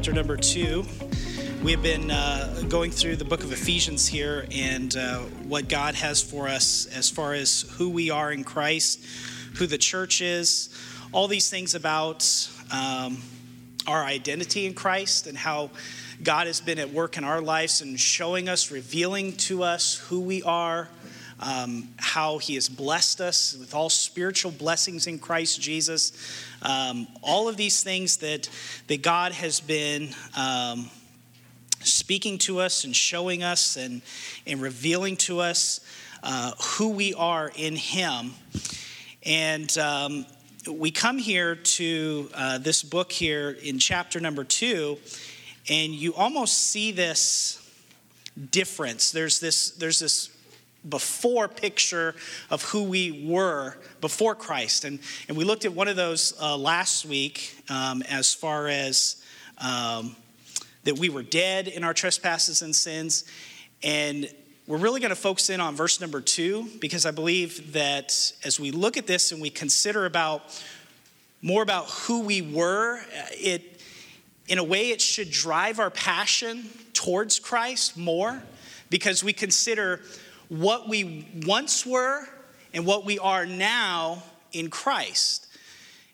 Chapter number two. We have been uh, going through the book of Ephesians here and uh, what God has for us as far as who we are in Christ, who the church is, all these things about um, our identity in Christ and how God has been at work in our lives and showing us, revealing to us who we are, um, how he has blessed us with all spiritual blessings in Christ Jesus. Um, all of these things that, that God has been um, speaking to us and showing us and, and revealing to us uh, who we are in him. And um, we come here to uh, this book here in chapter number two, and you almost see this difference. There's this, there's this before picture of who we were before Christ. And, and we looked at one of those uh, last week um, as far as um, that we were dead in our trespasses and sins. And we're really going to focus in on verse number two because I believe that as we look at this and we consider about more about who we were, it in a way it should drive our passion towards Christ more because we consider what we once were and what we are now in Christ.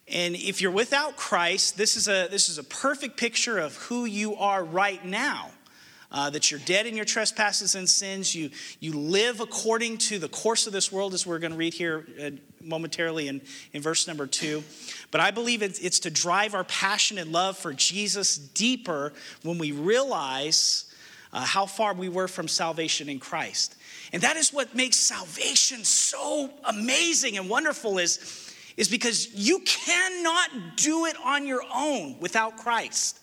And if you're without Christ, this is a, this is a perfect picture of who you are right now. Uh, that you're dead in your trespasses and sins. You, you live according to the course of this world, as we're going to read here uh, momentarily in, in verse number two. But I believe it's, it's to drive our passion and love for Jesus deeper when we realize uh, how far we were from salvation in Christ. And that is what makes salvation so amazing and wonderful is, is because you cannot do it on your own without Christ.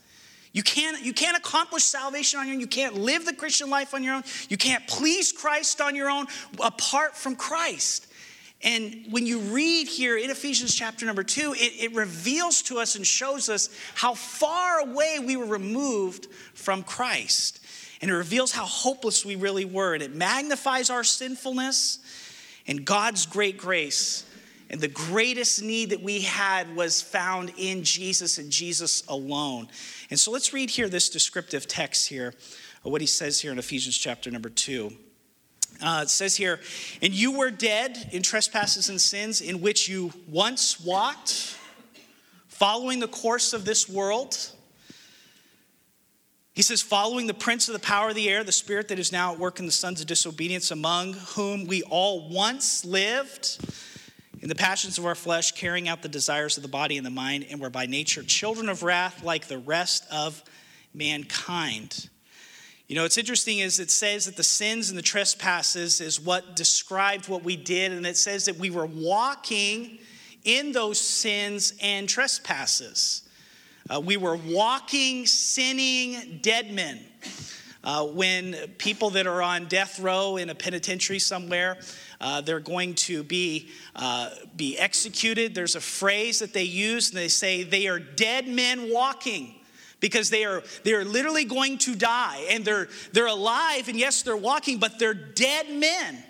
You can't, you can't accomplish salvation on your own. You can't live the Christian life on your own. You can't please Christ on your own apart from Christ. And when you read here in Ephesians chapter number two, it, it, reveals to us and shows us how far away we were removed from Christ and it reveals how hopeless we really were. And it magnifies our sinfulness and God's great grace. And the greatest need that we had was found in Jesus and Jesus alone. And so let's read here this descriptive text here, what he says here in Ephesians chapter number two. Uh, it says here, and you were dead in trespasses and sins in which you once walked, following the course of this world he says, following the prince of the power of the air, the spirit that is now at work in the sons of disobedience, among whom we all once lived in the passions of our flesh, carrying out the desires of the body and the mind, and were by nature children of wrath like the rest of mankind. You know, what's interesting is it says that the sins and the trespasses is what described what we did, and it says that we were walking in those sins and trespasses. Uh, we were walking, sinning dead men. Uh, when people that are on death row in a penitentiary somewhere, uh, they're going to be, uh, be executed. There's a phrase that they use, and they say they are dead men walking because they are, they are literally going to die. And they're, they're alive, and yes, they're walking, but they're dead men.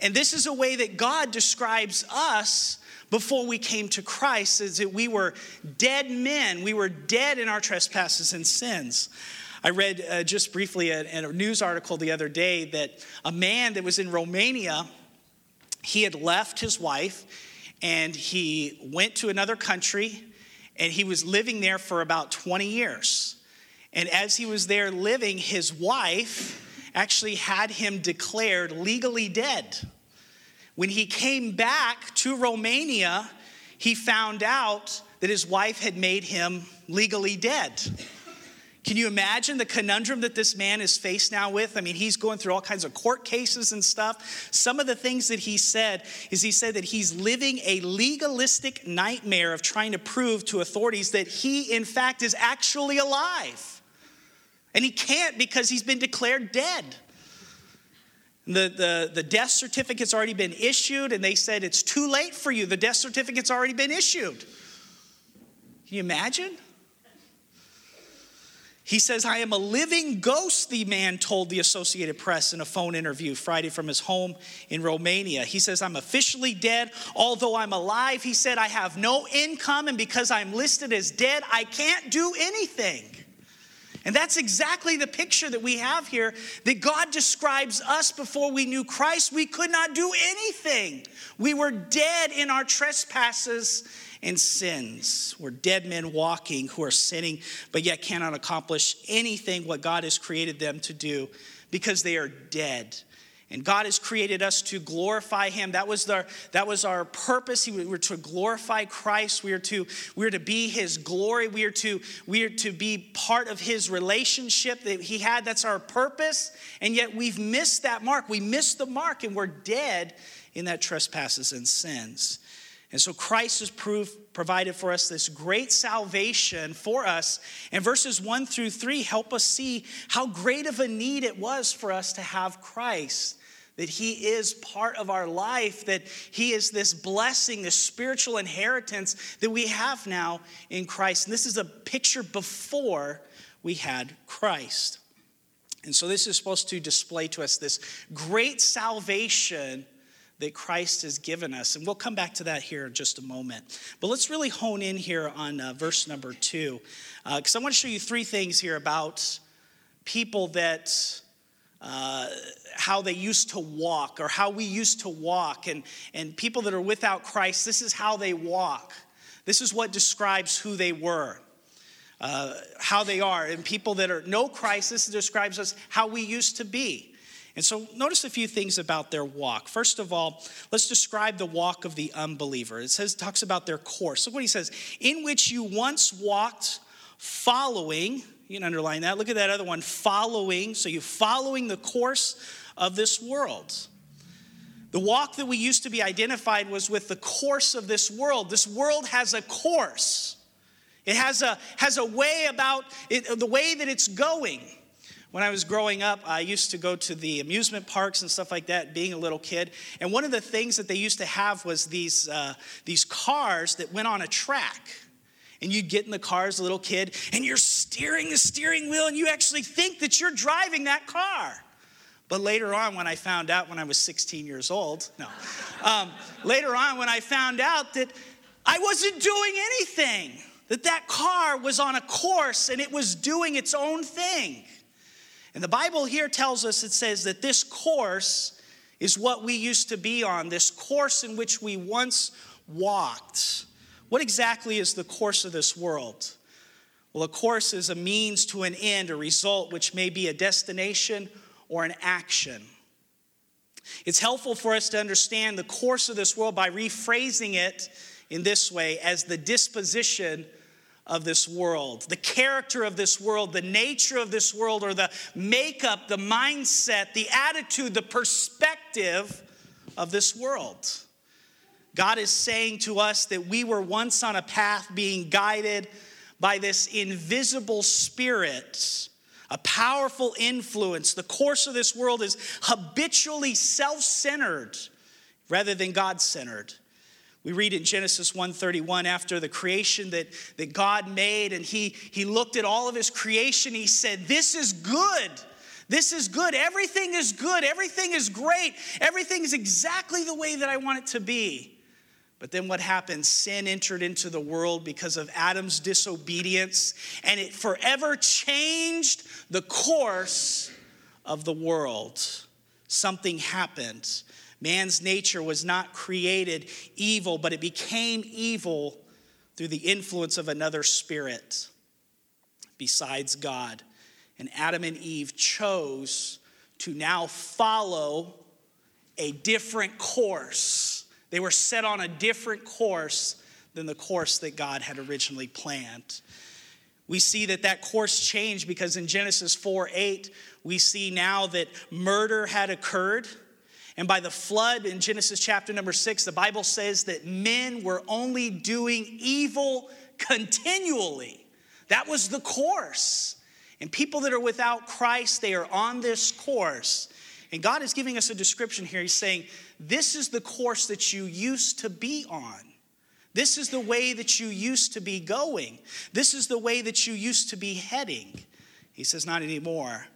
And this is a way that God describes us before we came to Christ is that we were dead men. We were dead in our trespasses and sins. I read uh, just briefly a, a news article the other day that a man that was in Romania, he had left his wife and he went to another country and he was living there for about 20 years. And as he was there living, his wife actually had him declared legally dead. When he came back to Romania, he found out that his wife had made him legally dead. Can you imagine the conundrum that this man is faced now with? I mean, he's going through all kinds of court cases and stuff. Some of the things that he said is he said that he's living a legalistic nightmare of trying to prove to authorities that he, in fact, is actually alive. And he can't because he's been declared dead. The, the, the death certificate's already been issued, and they said, It's too late for you. The death certificate's already been issued. Can you imagine? He says, I am a living ghost, the man told the Associated Press in a phone interview Friday from his home in Romania. He says, I'm officially dead, although I'm alive. He said, I have no income, and because I'm listed as dead, I can't do anything. And that's exactly the picture that we have here that God describes us before we knew Christ. We could not do anything. We were dead in our trespasses and sins. We're dead men walking who are sinning, but yet cannot accomplish anything what God has created them to do because they are dead. And God has created us to glorify Him. That was, our, that was our purpose. We were to glorify Christ. We are to, we are to be His glory. We are, to, we are to be part of His relationship that He had. That's our purpose. And yet we've missed that mark. We missed the mark and we're dead in that trespasses and sins. And so Christ has proved, provided for us this great salvation for us. And verses one through three help us see how great of a need it was for us to have Christ. That he is part of our life, that he is this blessing, this spiritual inheritance that we have now in Christ. And this is a picture before we had Christ. And so this is supposed to display to us this great salvation that Christ has given us. And we'll come back to that here in just a moment. But let's really hone in here on uh, verse number two, because uh, I want to show you three things here about people that. Uh, how they used to walk or how we used to walk and, and people that are without christ this is how they walk this is what describes who they were uh, how they are and people that are no christ this describes us how we used to be and so, notice a few things about their walk. First of all, let's describe the walk of the unbeliever. It says, talks about their course. Look what he says in which you once walked following, you can underline that. Look at that other one, following. So, you're following the course of this world. The walk that we used to be identified was with the course of this world. This world has a course. It has a, has a way about it, the way that it's going. When I was growing up, I used to go to the amusement parks and stuff like that, being a little kid. And one of the things that they used to have was these, uh, these cars that went on a track. And you'd get in the car as a little kid, and you're steering the steering wheel, and you actually think that you're driving that car. But later on, when I found out when I was 16 years old, no, um, later on, when I found out that I wasn't doing anything, that that car was on a course and it was doing its own thing. And the Bible here tells us it says that this course is what we used to be on, this course in which we once walked. What exactly is the course of this world? Well, a course is a means to an end, a result which may be a destination or an action. It's helpful for us to understand the course of this world by rephrasing it in this way as the disposition of this world, the character of this world, the nature of this world, or the makeup, the mindset, the attitude, the perspective of this world. God is saying to us that we were once on a path being guided by this invisible spirit, a powerful influence. The course of this world is habitually self centered rather than God centered. We read in Genesis 1:31 after the creation that, that God made, and he, he looked at all of his creation, he said, This is good. This is good. Everything is good. Everything is great. Everything is exactly the way that I want it to be. But then what happened? Sin entered into the world because of Adam's disobedience, and it forever changed the course of the world. Something happened. Man's nature was not created evil, but it became evil through the influence of another spirit besides God. And Adam and Eve chose to now follow a different course. They were set on a different course than the course that God had originally planned. We see that that course changed because in Genesis 4 8, we see now that murder had occurred and by the flood in Genesis chapter number six, the Bible says that men were only doing evil continually. That was the course. And people that are without Christ, they are on this course. And God is giving us a description here. He's saying, This is the course that you used to be on. This is the way that you used to be going. This is the way that you used to be heading. He says, Not anymore.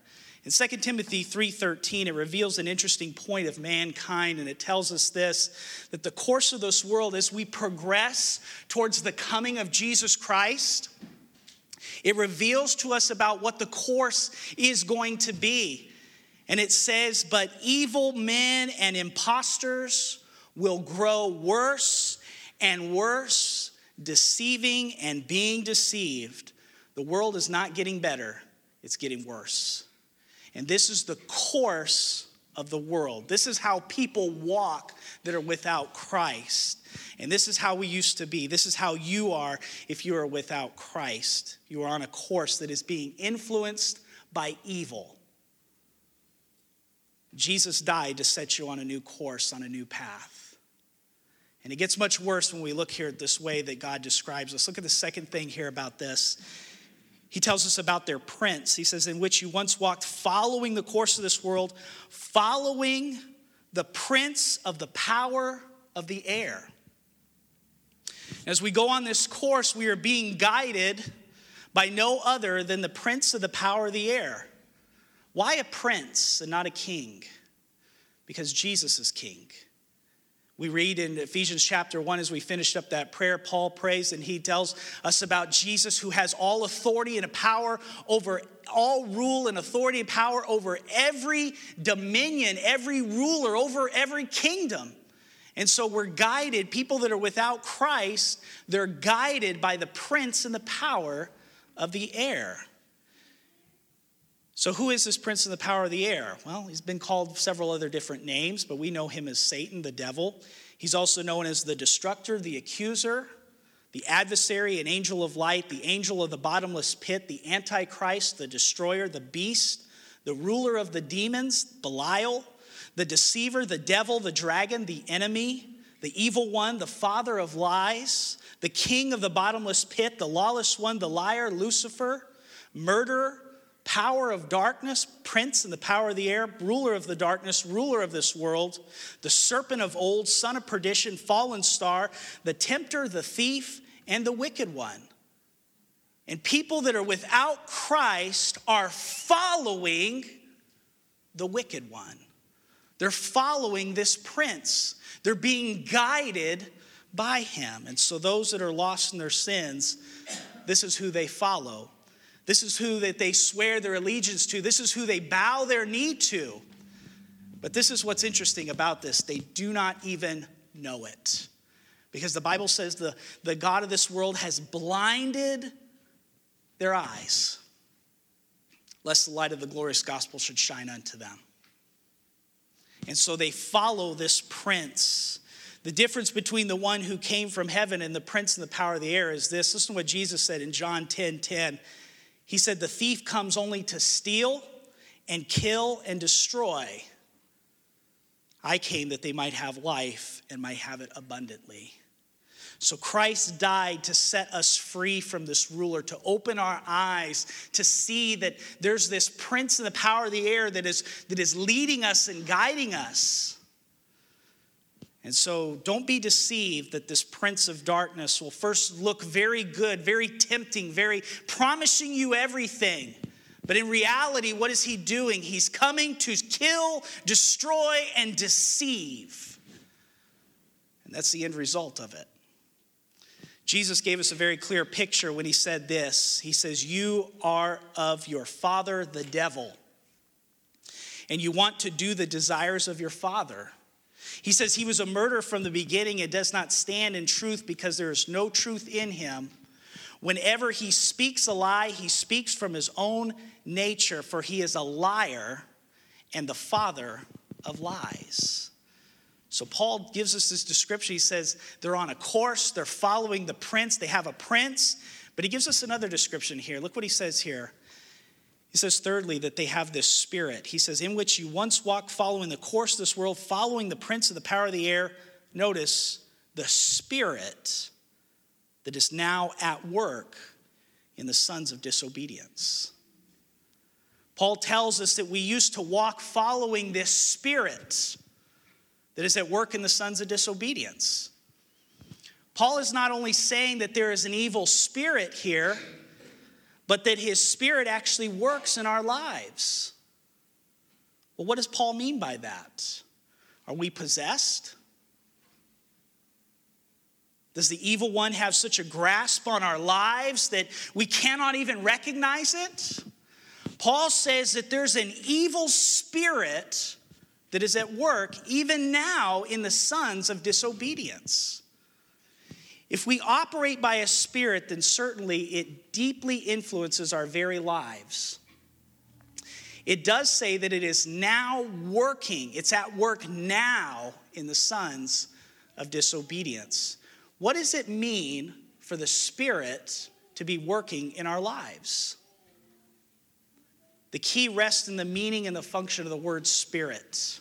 In 2 Timothy 3:13 it reveals an interesting point of mankind and it tells us this that the course of this world as we progress towards the coming of Jesus Christ it reveals to us about what the course is going to be. And it says, But evil men and impostors will grow worse and worse, deceiving and being deceived. The world is not getting better, it's getting worse. And this is the course of the world. This is how people walk that are without Christ. And this is how we used to be. This is how you are if you are without Christ. You are on a course that is being influenced by evil. Jesus died to set you on a new course, on a new path. And it gets much worse when we look here at this way that God describes us. Look at the second thing here about this he tells us about their prince. He says, In which you once walked, following the course of this world, following the prince of the power of the air. As we go on this course, we are being guided by no other than the prince of the power of the air. Why a prince and not a king? Because Jesus is king. We read in Ephesians chapter 1 as we finished up that prayer, Paul prays and he tells us about Jesus who has all authority and a power over all rule and authority and power over every dominion, every ruler, over every kingdom. And so we're guided, people that are without Christ, they're guided by the prince and the power of the air. So, who is this prince of the power of the air? Well, he's been called several other different names, but we know him as Satan, the devil. He's also known as the destructor, the accuser, the adversary, an angel of light, the angel of the bottomless pit, the antichrist, the destroyer, the beast, the ruler of the demons, Belial, the deceiver, the devil, the dragon, the enemy, the evil one, the father of lies, the king of the bottomless pit, the lawless one, the liar, Lucifer, murderer, power of darkness, prince and the power of the air, ruler of the darkness, ruler of this world, the serpent of old, son of perdition, fallen star, the tempter, the thief, and the wicked one. And people that are without Christ are following the wicked one. They're following this prince. They're being guided by him. And so, those that are lost in their sins, this is who they follow. This is who that they swear their allegiance to. This is who they bow their knee to. But this is what's interesting about this. They do not even know it. Because the Bible says the, the God of this world has blinded their eyes, lest the light of the glorious gospel should shine unto them. And so they follow this prince. The difference between the one who came from heaven and the prince and the power of the air is this. Listen to what Jesus said in John 10 10. He said, The thief comes only to steal and kill and destroy. I came that they might have life and might have it abundantly. So Christ died to set us free from this ruler, to open our eyes, to see that there's this prince in the power of the air that is, that is leading us and guiding us. And so don't be deceived that this prince of darkness will first look very good, very tempting, very promising you everything. But in reality, what is he doing? He's coming to kill, destroy, and deceive. And that's the end result of it. Jesus gave us a very clear picture when he said this. He says, You are of your father, the devil, and you want to do the desires of your father. He says he was a murderer from the beginning and does not stand in truth because there is no truth in him. Whenever he speaks a lie, he speaks from his own nature, for he is a liar and the father of lies. So Paul gives us this description. He says they're on a course, they're following the prince, they have a prince, but he gives us another description here. Look what he says here. He says, thirdly, that they have this spirit. He says, in which you once walked following the course of this world, following the prince of the power of the air. Notice the spirit that is now at work in the sons of disobedience. Paul tells us that we used to walk following this spirit that is at work in the sons of disobedience. Paul is not only saying that there is an evil spirit here, but that his spirit actually works in our lives. Well, what does Paul mean by that? Are we possessed? Does the evil one have such a grasp on our lives that we cannot even recognize it? Paul says that there's an evil spirit that is at work even now in the sons of disobedience. If we operate by a spirit, then certainly it deeply influences our very lives. It does say that it is now working, it's at work now in the sons of disobedience. What does it mean for the Spirit to be working in our lives? The key rests in the meaning and the function of the word spirit.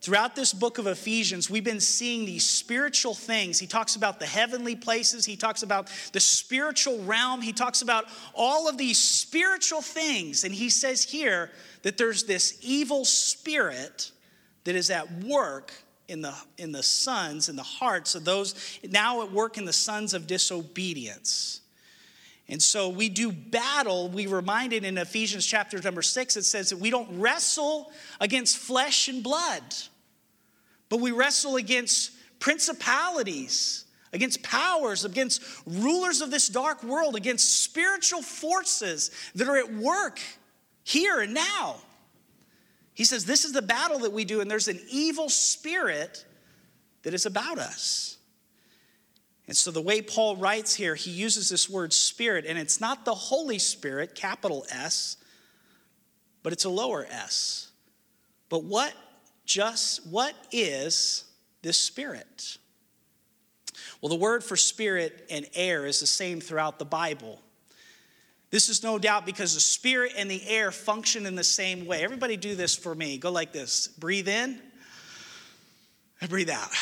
Throughout this book of Ephesians, we've been seeing these spiritual things. He talks about the heavenly places, he talks about the spiritual realm, he talks about all of these spiritual things. And he says here that there's this evil spirit that is at work in the, in the sons, in the hearts of those now at work in the sons of disobedience. And so we do battle. We reminded in Ephesians chapter number six, it says that we don't wrestle against flesh and blood, but we wrestle against principalities, against powers, against rulers of this dark world, against spiritual forces that are at work here and now. He says, This is the battle that we do, and there's an evil spirit that is about us. And so, the way Paul writes here, he uses this word spirit, and it's not the Holy Spirit, capital S, but it's a lower s. But what just, what is this spirit? Well, the word for spirit and air is the same throughout the Bible. This is no doubt because the spirit and the air function in the same way. Everybody do this for me. Go like this breathe in and breathe out.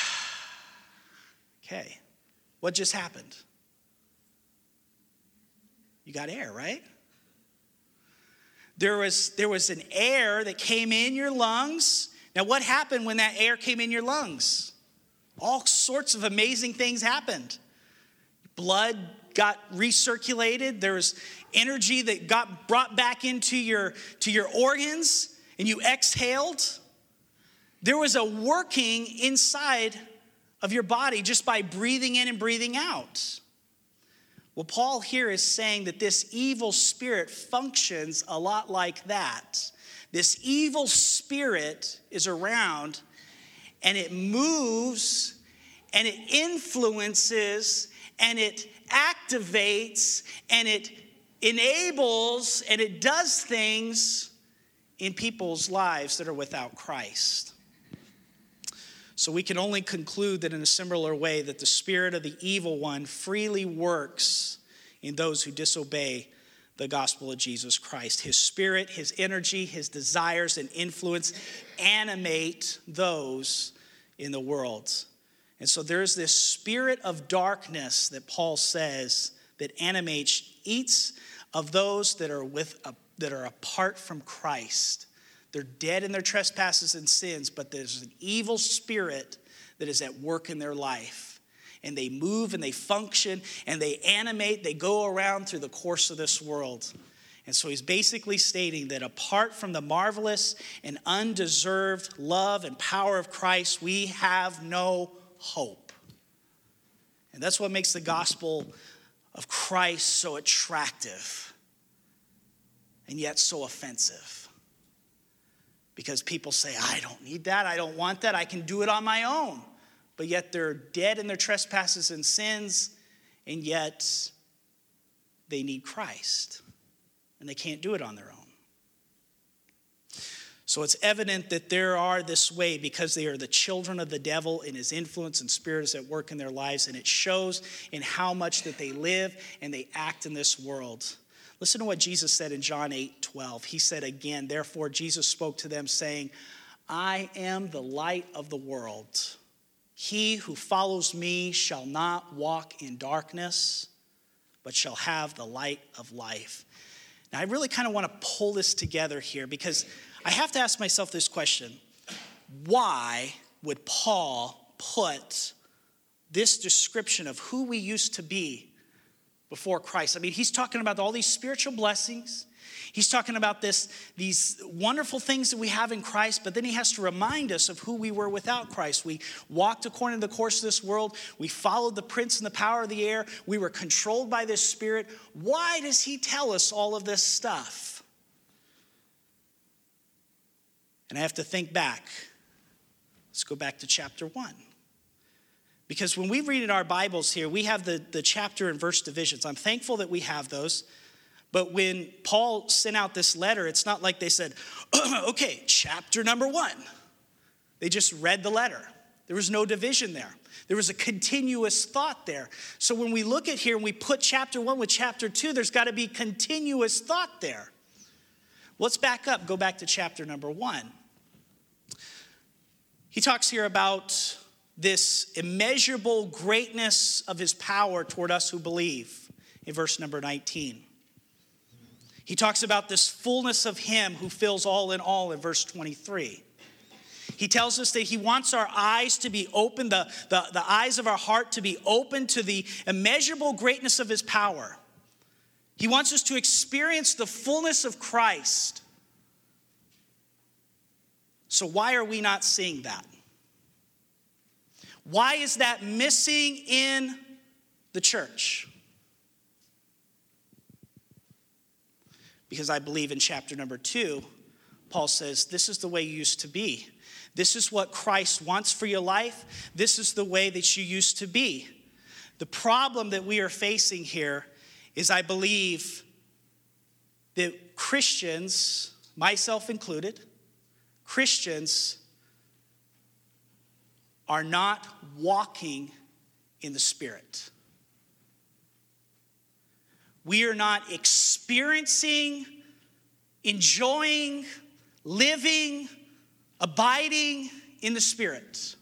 Okay. What just happened? You got air, right? There was, there was an air that came in your lungs. Now, what happened when that air came in your lungs? All sorts of amazing things happened. Blood got recirculated. There was energy that got brought back into your, to your organs and you exhaled. There was a working inside of your body just by breathing in and breathing out. Well, Paul here is saying that this evil spirit functions a lot like that. This evil spirit is around and it moves and it influences and it activates and it enables and it does things in people's lives that are without Christ. So we can only conclude that in a similar way that the spirit of the evil one freely works in those who disobey the gospel of Jesus Christ. His spirit, his energy, his desires and influence animate those in the world. And so there's this spirit of darkness that Paul says that animates each of those that are with a, that are apart from Christ. They're dead in their trespasses and sins, but there's an evil spirit that is at work in their life. And they move and they function and they animate, they go around through the course of this world. And so he's basically stating that apart from the marvelous and undeserved love and power of Christ, we have no hope. And that's what makes the gospel of Christ so attractive and yet so offensive. Because people say, I don't need that, I don't want that, I can do it on my own. But yet they're dead in their trespasses and sins, and yet they need Christ. And they can't do it on their own. So it's evident that there are this way because they are the children of the devil and his influence and spirit is at work in their lives, and it shows in how much that they live and they act in this world. Listen to what Jesus said in John 8 12. He said again, Therefore, Jesus spoke to them, saying, I am the light of the world. He who follows me shall not walk in darkness, but shall have the light of life. Now, I really kind of want to pull this together here because I have to ask myself this question why would Paul put this description of who we used to be before Christ. I mean, he's talking about all these spiritual blessings. He's talking about this, these wonderful things that we have in Christ, but then he has to remind us of who we were without Christ. We walked according to the course of this world. We followed the prince and the power of the air. We were controlled by this spirit. Why does he tell us all of this stuff? And I have to think back. Let's go back to chapter one. Because when we read in our Bibles here, we have the, the chapter and verse divisions. I'm thankful that we have those. But when Paul sent out this letter, it's not like they said, okay, chapter number one. They just read the letter. There was no division there. There was a continuous thought there. So when we look at here and we put chapter one with chapter two, there's got to be continuous thought there. Let's back up, go back to chapter number one. He talks here about this immeasurable greatness of his power toward us who believe in verse number 19. He talks about this fullness of him who fills all in all in verse 23. He tells us that he wants our eyes to be open, the, the, the eyes of our heart to be open to the immeasurable greatness of his power. He wants us to experience the fullness of Christ. So, why are we not seeing that? Why is that missing in the church? Because I believe in chapter number two, Paul says, This is the way you used to be. This is what Christ wants for your life. This is the way that you used to be. The problem that we are facing here is, I believe, that Christians, myself included, Christians are not walking in the Spirit. We are not experiencing, enjoying, living, abiding in the Spirit.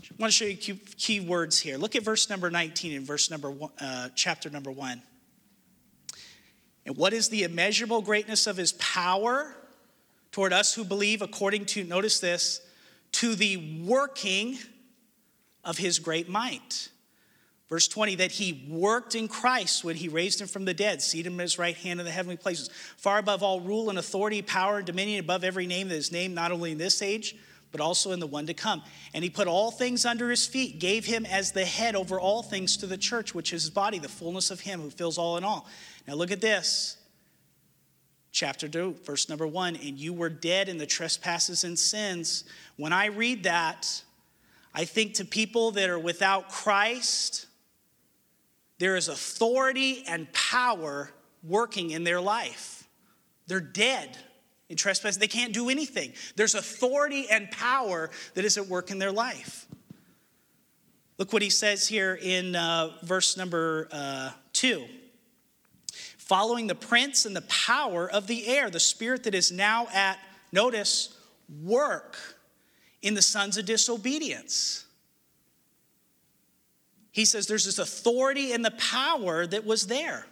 I want to show you key, words here. Look at verse number 19 and verse number one, uh, chapter number 1. And what is the immeasurable greatness of his power? toward us who believe according to, notice this, to the working of his great might. Verse 20, that he worked in Christ when he raised him from the dead, seated him at his right hand in the heavenly places, far above all rule and authority, power and dominion, above every name that is named, not only in this age, but also in the one to come. And he put all things under his feet, gave him as the head over all things to the church, which is his body, the fullness of him who fills all in all. Now look at this chapter 2, verse number 1, and you were dead in the trespasses and sins. When I read that, I think to people that are without Christ, there is authority and power working in their life. They're dead in trespass. They can't do anything. There's authority and power that is at work in their life. Look what he says here in uh, verse number uh, 2 following the prince and the power of the air, the spirit that is now at, notice, work in the sons of disobedience. He says there's this authority and the power that was there.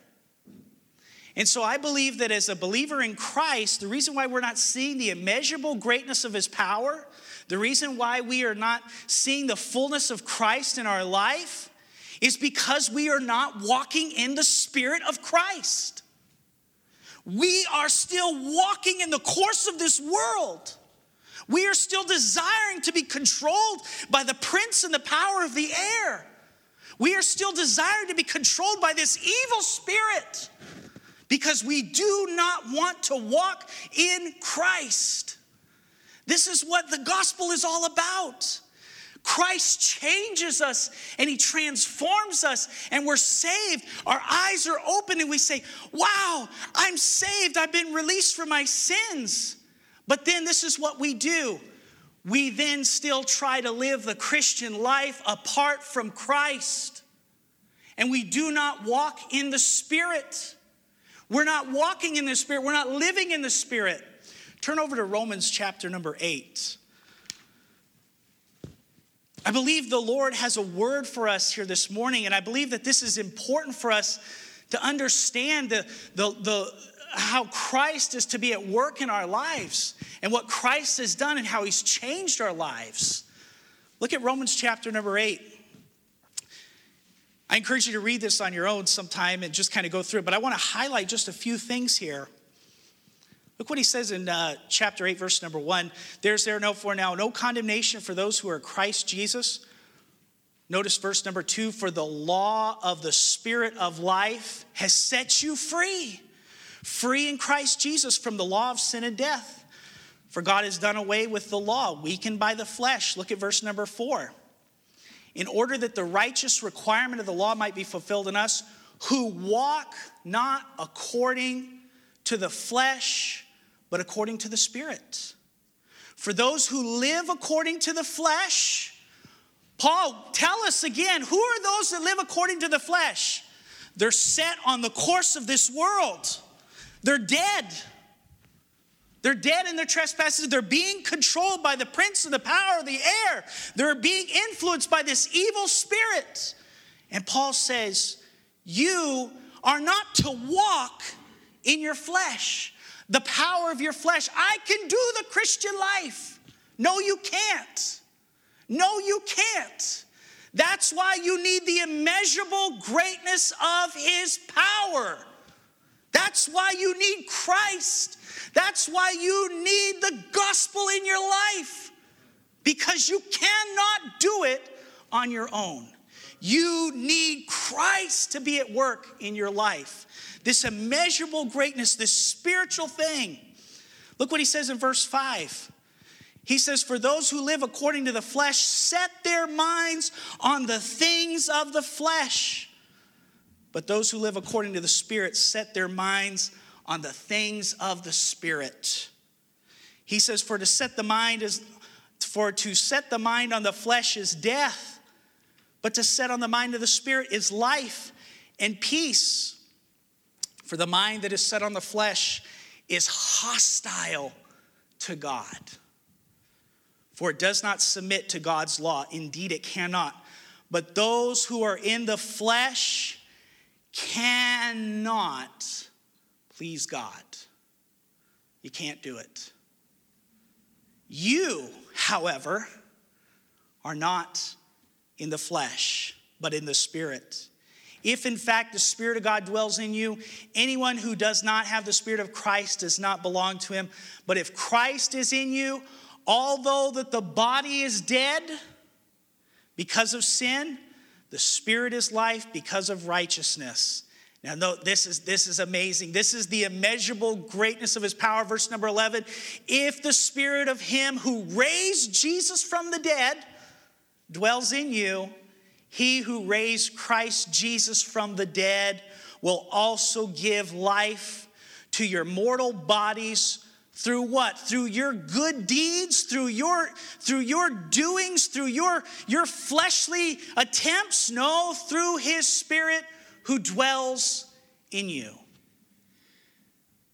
And so I believe that as a believer in Christ, the reason why we're not seeing the immeasurable greatness of his power, the reason why we are not seeing the fullness of Christ in our life, is because we are not walking in the Spirit of Christ. We are still walking in the course of this world. We are still desiring to be controlled by the prince and the power of the air. We are still desiring to be controlled by this evil spirit because we do not want to walk in Christ. This is what the gospel is all about. Christ changes us and he transforms us and we're saved. Our eyes are open and we say, Wow, I'm saved. I've been released from my sins. But then this is what we do. We then still try to live the Christian life apart from Christ. And we do not walk in the Spirit. We're not walking in the Spirit. We're not living in the Spirit. Turn over to Romans chapter number 8. I believe the Lord has a word for us here this morning, and I believe that this is important for us to understand the, the, the, how Christ is to be at work in our lives and what Christ has done and how he's changed our lives. Look at Romans chapter number 8. I encourage you to read this on your own sometime and just kind of go through it, but I want to highlight just a few things here. Look what he says in uh, chapter 8, verse number 1. There's there no for now no condemnation for those who are Christ Jesus. Notice verse number 2 For the law of the Spirit of life has set you free, free in Christ Jesus from the law of sin and death. For God has done away with the law, weakened by the flesh. Look at verse number 4 in order that the righteous requirement of the law might be fulfilled in us who walk not according to the flesh, but according to the Spirit. For those who live according to the flesh, Paul, tell us again who are those that live according to the flesh? They're set on the course of this world, they're dead. They're dead in their trespasses. They're being controlled by the prince of the power of the air. They're being influenced by this evil spirit. And Paul says, You are not to walk in your flesh, the power of your flesh. I can do the Christian life. No, you can't. No, you can't. That's why you need the immeasurable greatness of his power. That's why you need Christ. That's why you need the gospel in your life because you cannot do it on your own. You need Christ to be at work in your life. This immeasurable greatness, this spiritual thing. Look what he says in verse 5. He says, For those who live according to the flesh set their minds on the things of the flesh. But those who live according to the Spirit set their minds on the things of the Spirit. He says, For to set the mind is for to set the mind on the flesh is death, but to set on the mind of the Spirit is life and peace. For the mind that is set on the flesh is hostile to God. For it does not submit to God's law. Indeed, it cannot. But those who are in the flesh cannot please God. You can't do it. You, however, are not in the flesh, but in the Spirit. If in fact the Spirit of God dwells in you, anyone who does not have the Spirit of Christ does not belong to him. But if Christ is in you, although that the body is dead because of sin, the Spirit is life because of righteousness. Now, no, this is this is amazing. This is the immeasurable greatness of his power. Verse number 11. If the spirit of him who raised Jesus from the dead dwells in you, he who raised Christ Jesus from the dead will also give life to your mortal bodies through what through your good deeds through your through your doings through your your fleshly attempts no through his spirit who dwells in you.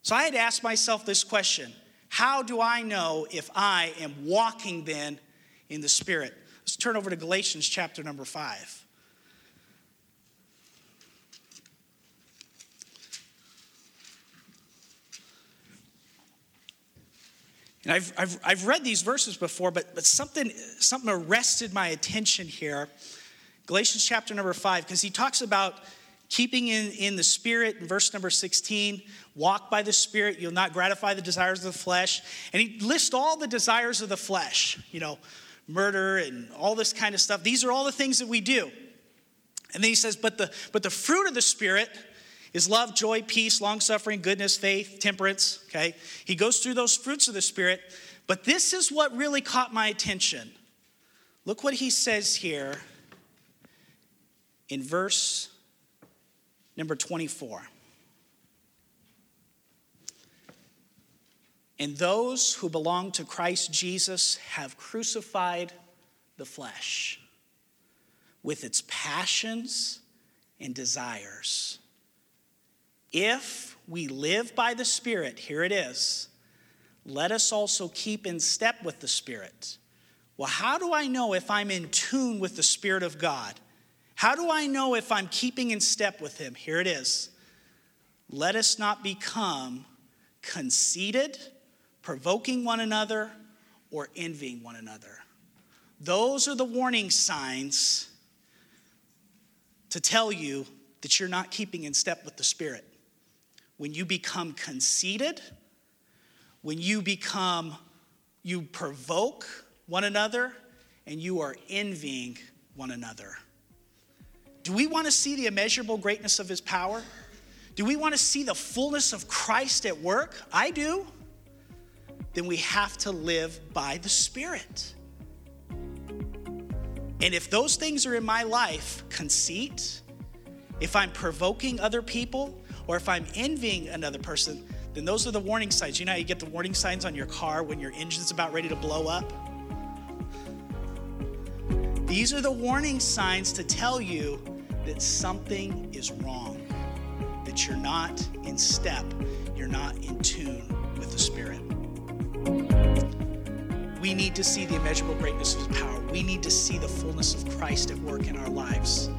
So I had to ask myself this question How do I know if I am walking then in the Spirit? Let's turn over to Galatians chapter number 5. And I've, I've, I've read these verses before, but, but something, something arrested my attention here. Galatians chapter number 5, because he talks about keeping in, in the spirit in verse number 16 walk by the spirit you'll not gratify the desires of the flesh. And he lists all the desires of the flesh you know murder and all this kind of stuff. These are all the things that we do. And then he says but the but the fruit of the spirit is love joy peace long suffering goodness faith temperance. Okay? He goes through those fruits of the spirit but this is what really caught my attention. Look what he says here in verse Number 24. And those who belong to Christ Jesus have crucified the flesh with its passions and desires. If we live by the Spirit, here it is, let us also keep in step with the Spirit. Well, how do I know if I'm in tune with the Spirit of God? How do I know if I'm keeping in step with him? Here it is. Let us not become conceited, provoking one another, or envying one another. Those are the warning signs to tell you that you're not keeping in step with the Spirit. When you become conceited, when you become, you provoke one another, and you are envying one another. Do we want to see the immeasurable greatness of his power? Do we want to see the fullness of Christ at work? I do. Then we have to live by the Spirit. And if those things are in my life, conceit, if I'm provoking other people, or if I'm envying another person, then those are the warning signs. You know how you get the warning signs on your car when your engine's about ready to blow up? These are the warning signs to tell you that something is wrong, that you're not in step, you're not in tune with the Spirit. We need to see the immeasurable greatness of His power. We need to see the fullness of Christ at work in our lives.